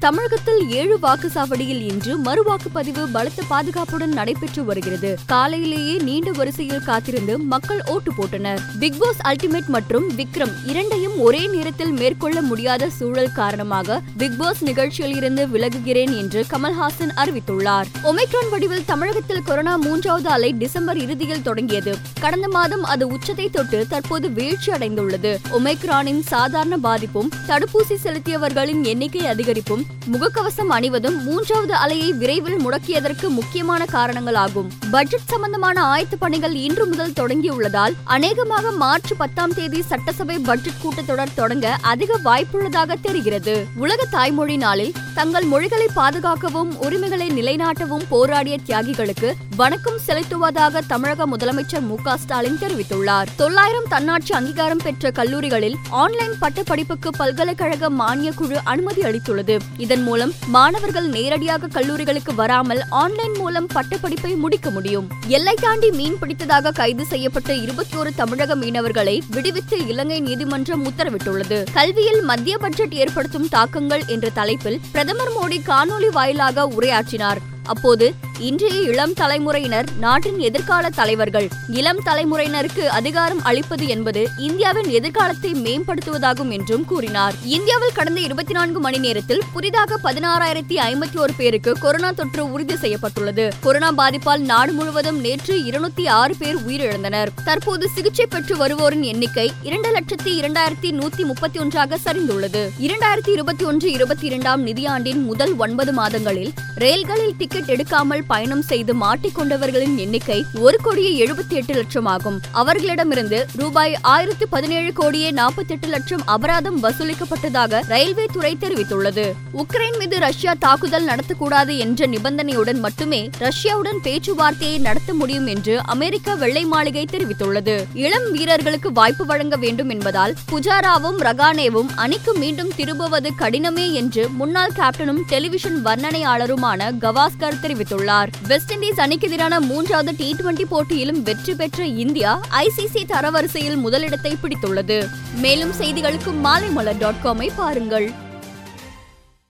தமிழகத்தில் ஏழு வாக்குச்சாவடியில் இன்று மறுவாக்குப்பதிவு பலத்த பாதுகாப்புடன் நடைபெற்று வருகிறது. காலையிலேயே நீண்ட வரிசையில் காத்திருந்து மக்கள் ஓட்டு போட்டனர். பிக் பாஸ் அல்டிமேட் மற்றும் விக்ரம் இரண்டையும் ஒரே நேரத்தில் மேற்கொள்ள முடியாத சூழல் காரணமாக பிக் பாஸ் நிகழ்ச்சியில் இருந்து விலகுகிறேன் என்று கமல்ஹாசன் அறிவித்துள்ளார். ஒமைக்ரான் வடிவில் தமிழகத்தில் கொரோனா மூன்றாவது அலை டிசம்பர் இறுதியில் தொடங்கியது. கடந்த மாதம் அது உச்சத்தை தொட்டு தற்போது வீழ்ச்சி அடைந்துள்ளது. ஒமைக்ரானின் சாதாரண பாதிப்பும் தடுப்பூசி செலுத்தியவர்களின் எண்ணிக்கை அதிகரிப்பும் முகக்கவசம் அணிவதும் மூன்றாவது அலையை விரைவில் முடக்கியதற்கு முக்கியமான காரணங்களாகும். பட்ஜெட் சம்பந்தமான ஆயத்த பணிகள் இன்று முதல் தொடங்கியுள்ளதால் அநேகமாக மார்ச் பத்தாம் தேதி சட்டசபை பட்ஜெட் கூட்டத்தொடர் தொடங்க அதிக வாய்ப்புள்ளதாக தெரிகிறது. உலக தாய்மொழி நாளில் தங்கள் மொழிகளை பாதுகாக்கவும் உரிமைகளை நிலைநாட்டவும் போராடிய தியாகிகளுக்கு வணக்கம் செலுத்துவதாக தமிழக முதலமைச்சர் மு ஸ்டாலின் தெரிவித்துள்ளார். தொள்ளாயிரம் தன்னாட்சி அங்கீகாரம் பெற்ற கல்லூரிகளில் ஆன்லைன் பட்டப்படிப்புக்கு பல்கலைக்கழக மானிய குழு அனுமதி அளித்துள்ளது. இதன் மூலம் மாணவர்கள் நேரடியாக கல்லூரிகளுக்கு வராமல் ஆன்லைன் மூலம் பட்டப்படிப்பை முடிக்க முடியும். எல்லை தாண்டி மீன் பிடித்ததாக கைது செய்யப்பட்ட இருபத்தி ஒரு தமிழக மீனவர்களை விடுவித்து இலங்கை நீதிமன்றம் உத்தரவிட்டுள்ளது. கல்வியில் மத்திய பட்ஜெட் ஏற்படுத்தும் தாக்கங்கள் என்ற தலைப்பில் பிரதமர் மோடி காணொலி வாயிலாக உரையாற்றினார். அப்போது இன்றைய இளம் தலைமுறையினர் நாட்டின் எதிர்கால தலைவர்கள். இளம் தலைமுறையினருக்கு அதிகாரம் அளிப்பது என்பது இந்தியாவின் எதிர்காலத்தை மேம்படுத்துவதாகும் என்றும் கூறினார். இந்தியாவில் கடந்த இருபத்தி நான்கு மணி நேரத்தில் புதிதாக பதினாறாயிரத்தி ஐம்பத்தி ஒரு பேருக்கு கொரோனா தொற்று உறுதி செய்யப்பட்டுள்ளது. கொரோனா பாதிப்பால் நாடு முழுவதும் நேற்று இருநூத்தி ஆறு பேர் உயிரிழந்தனர். தற்போது சிகிச்சை பெற்று வருவோரின் எண்ணிக்கை இரண்டு லட்சத்தி இரண்டாயிரத்தி நூத்தி முப்பத்தி ஒன்றாக சரிந்துள்ளது. இரண்டாயிரத்தி இருபத்தி ஒன்று இருபத்தி இரண்டாம் நிதியாண்டின் முதல் ஒன்பது மாதங்களில் ரயில்களில் டிக்கெட் எடுக்காமல் பயணம் செய்து மாட்டிக்கொண்டவர்களின் எண்ணிக்கை ஒரு கோடியே எழுபத்தி எட்டு லட்சம் ஆகும் அவர்களிடமிருந்து ரூபாய் ஆயிரத்தி பதினேழு கோடியே நாற்பத்தி எட்டு லட்சம் அபராதம் வசூலிக்கப்பட்டதாக ரயில்வே துறை தெரிவித்துள்ளது. உக்ரைன் மீது ரஷ்யா தாக்குதல் நடத்தக்கூடாது என்ற நிபந்தனையுடன் மட்டுமே ரஷ்யாவுடன் பேச்சுவார்த்தையை நடத்த முடியும் என்று அமெரிக்க வெள்ளை மாளிகை தெரிவித்துள்ளது. இளம் வீரர்களுக்கு வாய்ப்பு வழங்க வேண்டும் என்பதால் புஜாராவும் ரகானேவும் அணிக்கு மீண்டும் திரும்புவது கடினமே என்று முன்னாள் கேப்டனும் டெலிவிஷன் வர்ணனையாளருமான கவாஸ்கர் தெரிவித்துள்ளார். வெஸ்ட் இண்டீஸ் அணிக்கு எதிரான மூன்றாவது டி டுவெண்டி போட்டியிலும் வெற்றி பெற்ற இந்தியா ஐசிசி தரவரிசையில் முதலிடத்தை பிடித்துள்ளது. மேலும் செய்திகளுக்கு மாலைமலர் டாட் காமை பாருங்கள்.